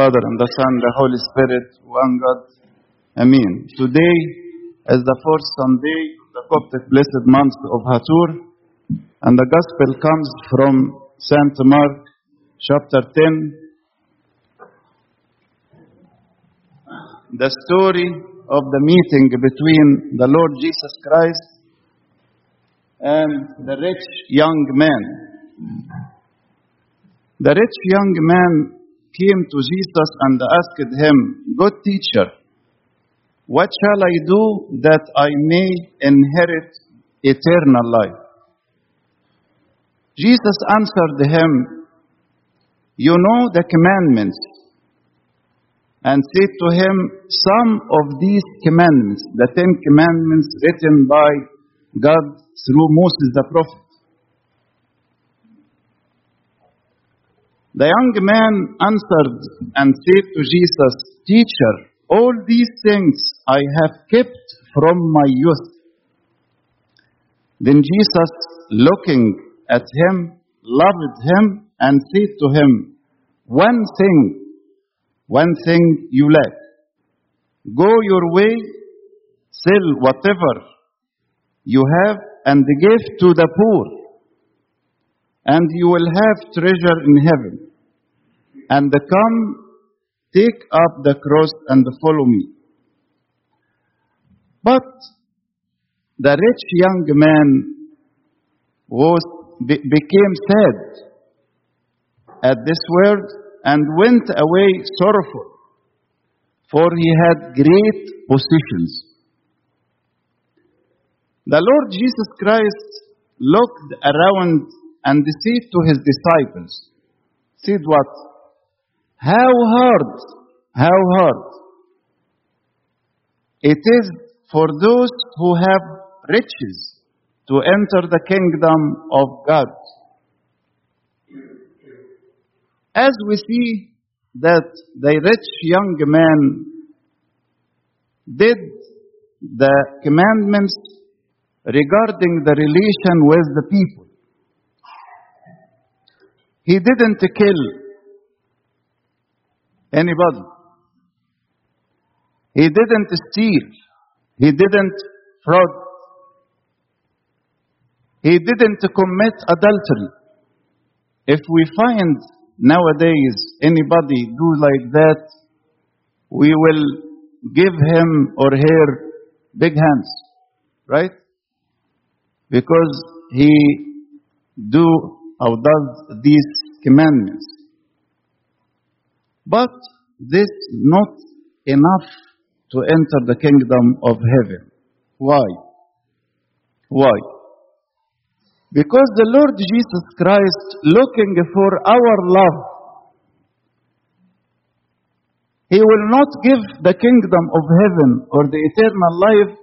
Father and the Son, the Holy Spirit, one God. Amen. Today is the fourth Sunday, of the Coptic blessed month of Hatur, and the Gospel comes from Saint Mark, chapter 10. The story of the meeting between the Lord Jesus Christ and the rich young man. The rich young man came to Jesus and asked him, Good teacher, what shall I do that I may inherit eternal life? Jesus answered him, You know the commandments. And said to him, Some of these commandments, the Ten Commandments written by God through Moses the prophet. The young man answered and said to Jesus, Teacher, all these things I have kept from my youth. Then Jesus, looking at him, loved him and said to him, One thing, one thing you lack. Go your way, sell whatever you have and give to the poor and you will have treasure in heaven. And come, take up the cross and follow me. But the rich young man was, became sad at this word and went away sorrowful, for he had great possessions. The Lord Jesus Christ looked around and said to his disciples, said what? How hard, how hard it is for those who have riches to enter the kingdom of God. As we see that the rich young man did the commandments regarding the relation with the people. He didn't kill anybody. He didn't steal. He didn't fraud. He didn't commit adultery. If we find nowadays anybody do like that, we will give him or her big hands, right? Because he do or does these commandments. But this not enough to enter the kingdom of heaven. Why? Why? Because the Lord Jesus Christ looking for our love. He will not give the kingdom of heaven or the eternal life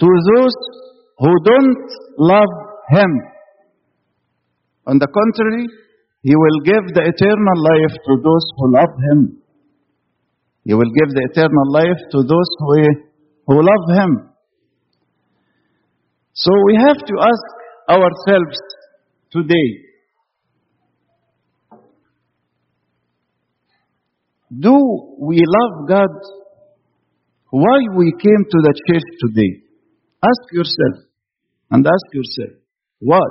to those who don't love him. On the contrary, he will give the eternal life to those who love him. He will give the eternal life to those who, who love him. So we have to ask ourselves today do we love God? Why we came to the church today? Ask yourself and ask yourself why?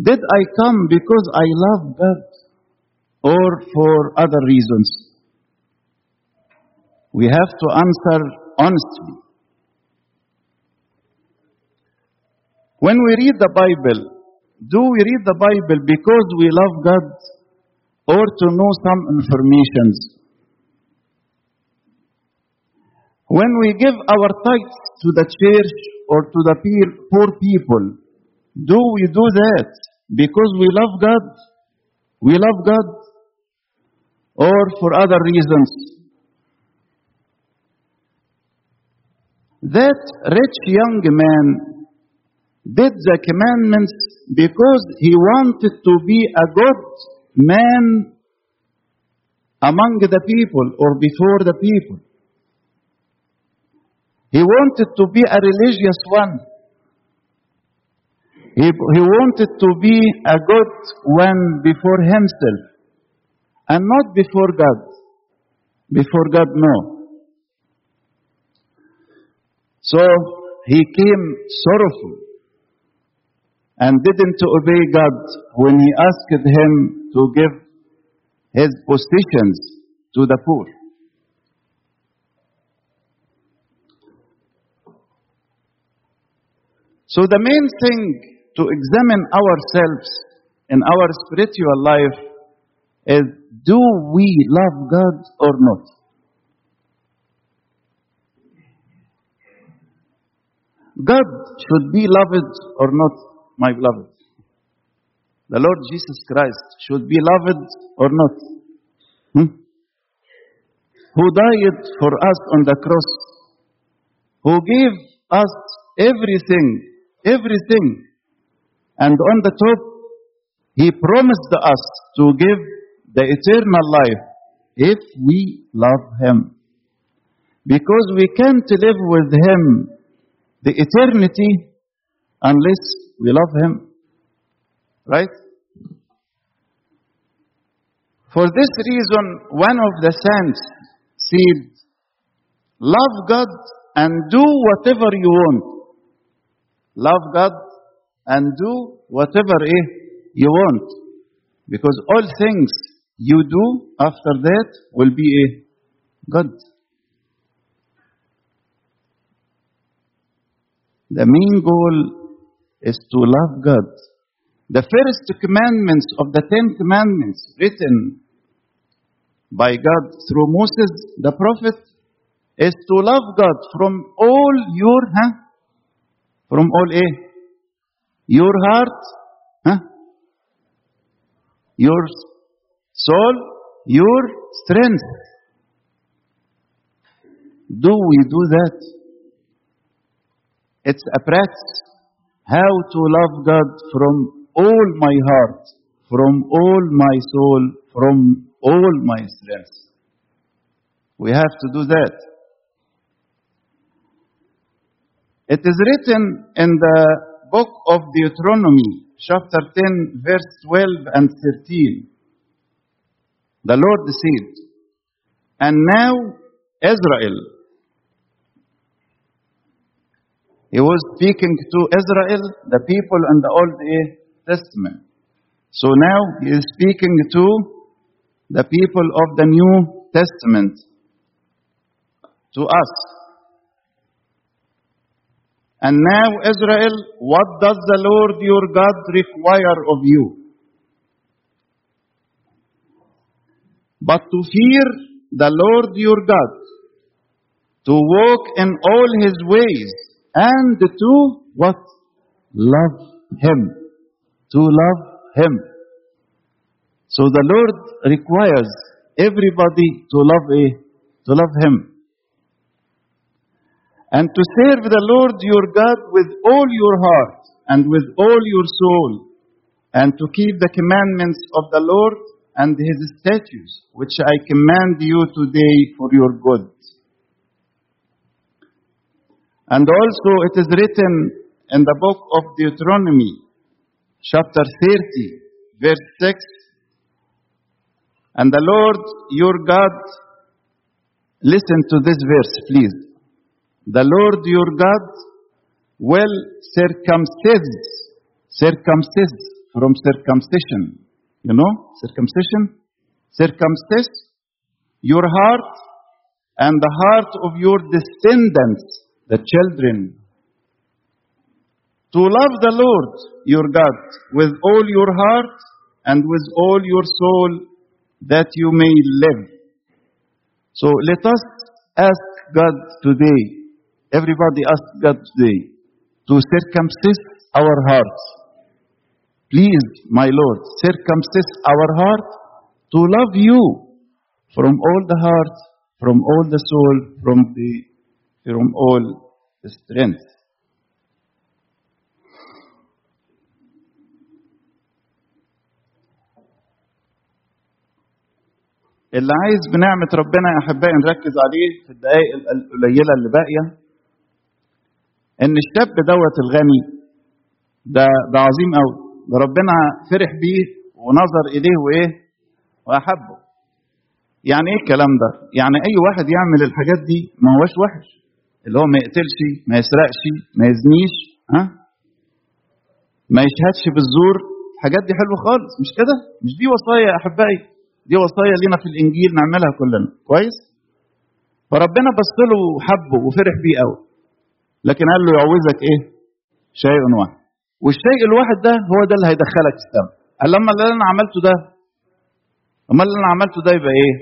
Did I come because I love God or for other reasons? We have to answer honestly. When we read the Bible, do we read the Bible because we love God or to know some informations? When we give our tithes to the church or to the poor people, do we do that because we love God? We love God or for other reasons? That rich young man did the commandments because he wanted to be a good man among the people or before the people. He wanted to be a religious one. He, he wanted to be a good one before himself and not before God. Before God, no. So he came sorrowful and didn't obey God when he asked him to give his possessions to the poor. So the main thing to examine ourselves in our spiritual life is do we love God or not? God should be loved or not, my beloved. The Lord Jesus Christ should be loved or not. Hmm? Who died for us on the cross, who gave us everything, everything. And on the top, He promised us to give the eternal life if we love Him. Because we can't live with Him the eternity unless we love Him. Right? For this reason, one of the saints said, Love God and do whatever you want. Love God and do whatever eh, you want. Because all things you do after that will be eh, good. The main goal is to love God. The first commandments of the Ten Commandments written by God through Moses the prophet is to love God from all your, huh? From all eh? Your heart, huh? Your soul, your strength. Do we do that? It's a practice. How to love God from all my heart, from all my soul, from all my strength. We have to do that. It is written in the book of Deuteronomy, chapter 10, verse 12 and 13. The Lord said, And now Israel, He was speaking to Israel, the people in the Old Testament. So now He is speaking to the people of the New Testament, to us. And now, Israel, what does the Lord your God require of you? But to fear the Lord your God, to walk in all his ways, and to what? Love him. To love him. So the Lord requires everybody to love a, to love him and to serve the Lord your God with all your heart and with all your soul, and to keep the commandments of the Lord and his statutes, which I command you today for your good. And also it is written in the book of Deuteronomy, chapter 30, verse 6, and the Lord your God, listen to this verse, please. The Lord your God will circumcise, circumcise from circumcision. You know, circumcision? Circumcise your heart and the heart of your descendants, the children. To love the Lord your God with all your heart and with all your soul that you may live. So let us ask God today Everybody ask God today to circumcise our hearts. Please, my Lord, circumcise our heart to love you from all the heart, from all the soul, from the from all the strength. اللي عايز بنعمة ربنا يا أحبائي نركز عليه في الدقائق القليلة اللي باقية إن الشاب دوت الغني ده ده عظيم قوي ده ربنا فرح بيه ونظر إليه وإيه؟ وأحبه. يعني إيه الكلام ده؟ يعني أي واحد يعمل الحاجات دي ما هوش وحش. اللي هو ما يقتلش ما يسرقش ما يزنيش ها؟ ما يشهدش بالزور. الحاجات دي حلوة خالص. مش كده؟ مش دي وصايا يا أحبائي؟ دي وصايا لينا في الإنجيل نعملها كلنا. كويس؟ فربنا بص له وحبه وفرح بيه قوي لكن قال له يعوزك إيه؟ شيء واحد. والشيء الواحد ده هو ده اللي هيدخلك السماء. قال لما اللي أنا عملته ده امال اللي أنا عملته ده يبقى إيه؟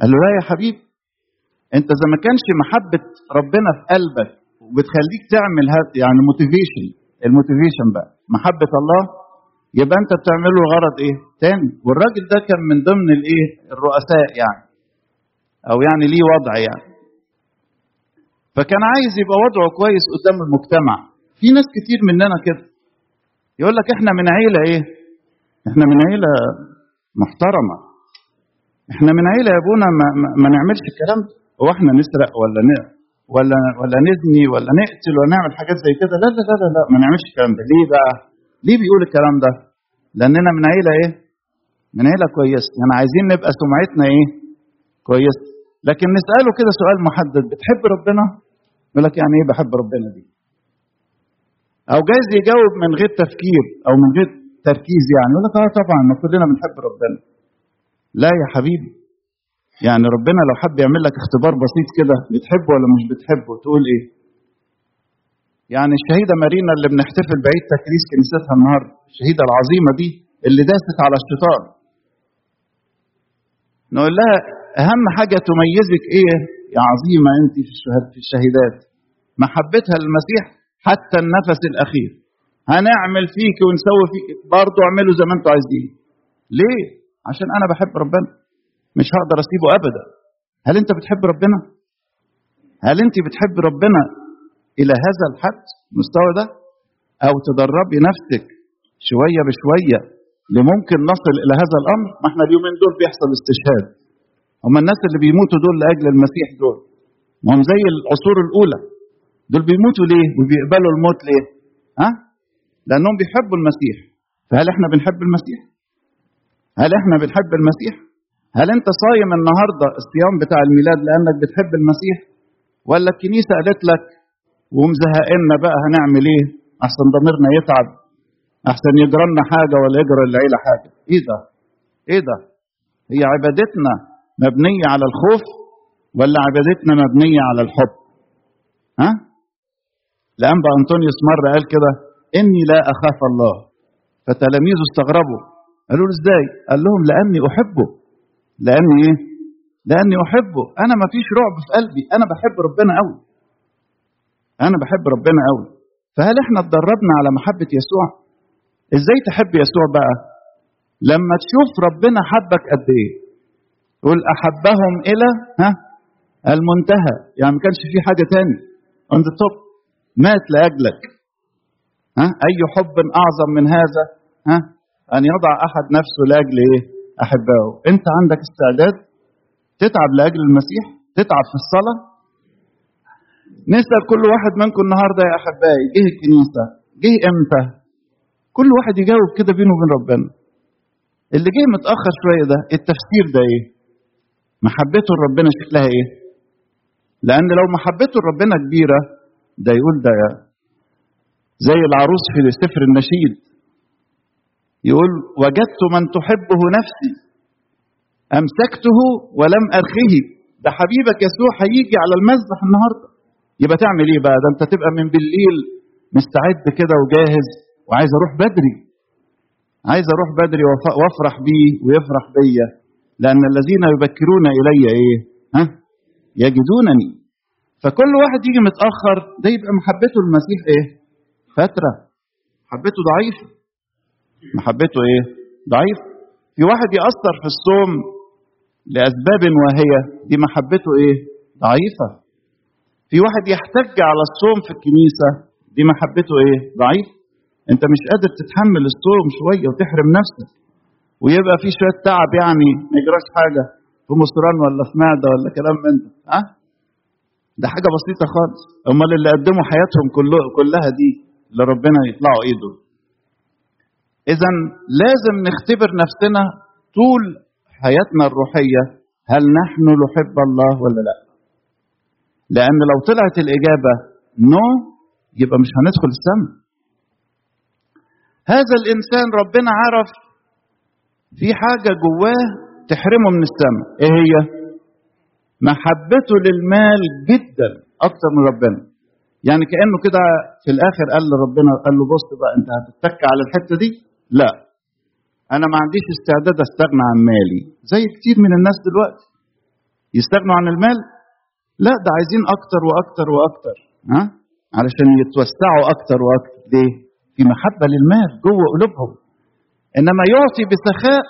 قال له لا يا حبيبي أنت إذا ما كانش محبة ربنا في قلبك وبتخليك تعمل يعني موتيفيشن الموتيفيشن بقى محبة الله يبقى أنت بتعمل له غرض إيه؟ تاني. والراجل ده كان من ضمن الإيه؟ الرؤساء يعني أو يعني ليه وضع يعني. فكان عايز يبقى وضعه كويس قدام المجتمع. في ناس كتير مننا كده. يقول لك إحنا من عيلة إيه؟ إحنا من عيلة محترمة. إحنا من عيلة يا أبونا ما, ما, نعملش الكلام ده. هو إحنا نسرق ولا ن... ولا ولا نزني ولا نقتل ولا نعمل حاجات زي كده؟ لا لا لا لا, لا ما نعملش الكلام ده. ليه بقى؟ ليه بيقول الكلام ده؟ لأننا من عيلة إيه؟ من عيلة كويسة. يعني عايزين نبقى سمعتنا إيه؟ كويسة. لكن نسأله كده سؤال محدد. بتحب ربنا؟ يقول لك يعني إيه بحب ربنا دي؟ أو جايز يجاوب من غير تفكير أو من غير تركيز يعني يقول لك آه طبعا ما كلنا بنحب ربنا. لا يا حبيبي. يعني ربنا لو حب يعمل لك اختبار بسيط كده بتحبه ولا مش بتحبه؟ تقول إيه؟ يعني الشهيدة مارينا اللي بنحتفل بعيد تكريس كنيستها النهارده الشهيدة العظيمة دي اللي داست على الشيطان نقول لها أهم حاجة تميزك إيه؟ يا عظيمة أنت في الشهيدات محبتها للمسيح حتى النفس الأخير. هنعمل فيك ونسوي فيك برضه اعملوا زي ما أنتوا عايزين. ليه؟ عشان أنا بحب ربنا. مش هقدر أسيبه أبدا. هل أنت بتحب ربنا؟ هل أنت بتحب ربنا إلى هذا الحد المستوى ده؟ أو تدربي نفسك شوية بشوية لممكن نصل إلى هذا الأمر؟ ما إحنا اليومين دول بيحصل استشهاد. هم الناس اللي بيموتوا دول لأجل المسيح دول. ما هم زي العصور الأولى. دول بيموتوا ليه؟ وبيقبلوا الموت ليه؟ ها؟ لأنهم بيحبوا المسيح. فهل إحنا بنحب المسيح؟ هل إحنا بنحب المسيح؟ هل أنت صايم النهارده الصيام بتاع الميلاد لأنك بتحب المسيح؟ ولا الكنيسة قالت لك ومزهقنا بقى هنعمل إيه؟ أحسن ضميرنا يتعب. أحسن يجرى لنا حاجة ولا يجرى العيله حاجة. إيه ده؟ إيه ده؟ هي عبادتنا مبنية على الخوف ولا عبادتنا مبنية على الحب؟ ها؟ الانبا أنطونيوس مرة قال كده إني لا أخاف الله. فتلاميذه استغربوا. قالوا له إزاي؟ قال لهم لأني أحبه. لأني إيه؟ لأني أحبه. أنا ما فيش رعب في قلبي. أنا بحب ربنا قوي أنا بحب ربنا قوي فهل إحنا اتدربنا على محبة يسوع؟ إزاي تحب يسوع بقى؟ لما تشوف ربنا حبك قد إيه؟ يقول أحبهم إلى ها؟ المنتهى. يعني ما كانش في حاجة تاني. On the مات لأجلك. ها؟ أي حب أعظم من هذا؟ ها؟ أن يضع أحد نفسه لأجل إيه؟ أحبائه. أنت عندك استعداد تتعب لأجل المسيح؟ تتعب في الصلاة؟ نسأل كل واحد منكم النهارده يا أحبائي جه الكنيسة جه إمتى؟ كل واحد يجاوب كده بينه وبين ربنا. اللي جه متأخر شوية ده التفسير ده إيه؟ محبته لربنا شكلها إيه؟ لأن لو محبته لربنا كبيرة ده يقول ده زي العروس في سفر النشيد. يقول وجدت من تحبه نفسي أمسكته ولم ارخه ده حبيبك يسوع هيجي على المذبح النهارده. يبقى تعمل إيه بقى؟ ده أنت تبقى من بالليل مستعد كده وجاهز وعايز أروح بدري. عايز أروح بدري وأفرح بيه ويفرح بيا. لأن الذين يبكرون إلي إيه؟ ها؟ يجدونني. فكل واحد يجي متأخر ده يبقى محبته المسيح إيه؟ فترة. محبته ضعيفة. محبته إيه؟ ضعيف في واحد يأثر في الصوم لأسباب واهية دي محبته إيه؟ ضعيفة. في واحد يحتج على الصوم في الكنيسة دي محبته إيه؟ ضعيف أنت مش قادر تتحمل الصوم شوية وتحرم نفسك. ويبقى في شوية تعب يعني ما يجراش حاجة. في مصران ولا في معدة ولا كلام من ده ها؟ ده حاجة بسيطة خالص. أمال اللي قدموا حياتهم كله كلها دي اللي ربنا يطلعوا ايده إذا لازم نختبر نفسنا طول حياتنا الروحية هل نحن نحب الله ولا لا؟ لأن لو طلعت الإجابة نو يبقى مش هندخل السماء. هذا الإنسان ربنا عرف في حاجة جواه تحرمه من السماء إيه هي؟ محبته للمال جدا أكتر من ربنا. يعني كأنه كده في الآخر قال لربنا قال له بص بقى أنت هتتك على الحتة دي؟ لا. أنا ما عنديش استعداد أستغنى عن مالي. زي كتير من الناس دلوقتي. يستغنوا عن المال؟ لا ده عايزين أكتر وأكتر وأكتر ها؟ علشان يتوسعوا أكتر وأكتر. ليه؟ في محبة للمال جوه قلوبهم. إنما يعطي بسخاء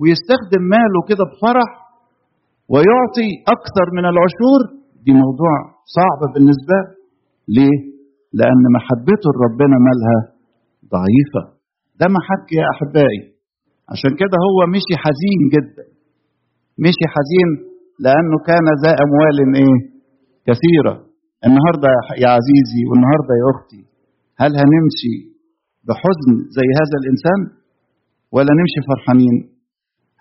ويستخدم ماله كده بفرح ويعطي أكثر من العشور دي موضوع صعب بالنسبة له ليه؟ لأن محبته لربنا مالها ضعيفة. ده محك يا أحبائي. عشان كده هو مشي حزين جدا. مشي حزين لأنه كان ذا أموال إيه؟ كثيرة. النهاردة يا عزيزي والنهاردة يا أختي هل هنمشي بحزن زي هذا الإنسان؟ ولا نمشي فرحانين؟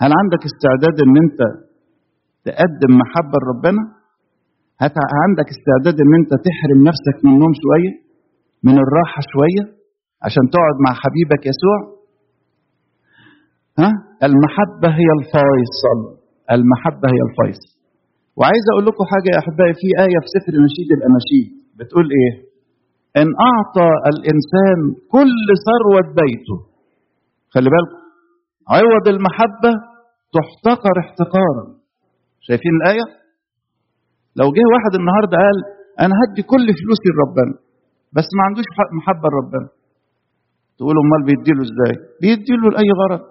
هل عندك استعداد إن أنت تقدم محبة لربنا؟ هل عندك استعداد إن أنت تحرم نفسك من النوم شوية؟ من الراحة شوية؟ عشان تقعد مع حبيبك يسوع؟ ها؟ المحبة هي الفيصل. المحبة هي الفيصل. وعايز أقول لكم حاجة يا أحبائي في آية في سفر نشيد الأناشيد بتقول إيه؟ إن أعطى الإنسان كل ثروة بيته. خلي بالكم. عوض المحبة تحتقر احتقارا. شايفين الآية؟ لو جه واحد النهاردة قال أنا هدي كل فلوسي لربنا بس ما عندوش محبة لربنا. تقولوا أمال بيديله إزاي؟ بيديله لأي غرض.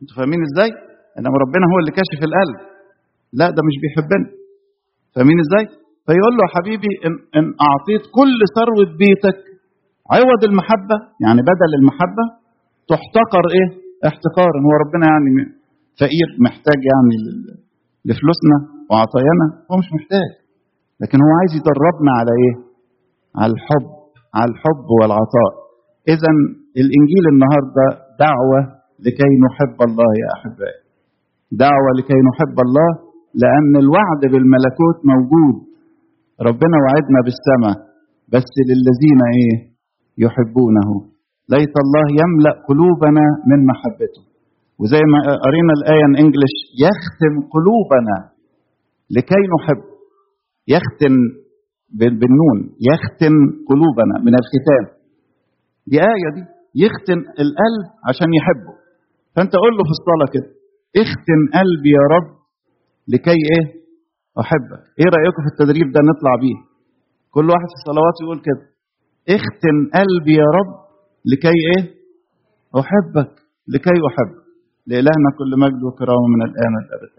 أنتوا فاهمين إزاي؟ إنما ربنا هو اللي كاشف القلب. لا ده مش بيحبنا فاهمين إزاي؟ فيقول له حبيبي إن, إن أعطيت كل ثروة بيتك. عوض المحبة يعني بدل المحبة تحتقر إيه؟ احتقارا هو ربنا يعني فقير محتاج يعني لفلوسنا وعطايانا. هو مش محتاج. لكن هو عايز يدربنا على إيه؟ على الحب على الحب والعطاء. إذا الإنجيل النهارده دعوة لكي نحب الله يا أحبائي. دعوة لكي نحب الله لأن الوعد بالملكوت موجود. ربنا وعدنا بالسماء بس للذين إيه؟ يحبونه. ليت الله يملأ قلوبنا من محبته. وزي ما قرينا الآية ان انجلش يختم قلوبنا لكي نحب. يختم بالنون. يختم قلوبنا من الختام. دي آية دي. يختم القلب عشان يحبه. فأنت قول له في الصلاة كده اختم قلبي يا رب لكي إيه؟ أحبك. إيه رأيكم في التدريب ده نطلع بيه؟ كل واحد في الصلوات يقول كده اختم قلبي يا رب لكي إيه؟ أحبك. لكي أحبك لإلهنا كل مجد وكرامة من الآن والأبد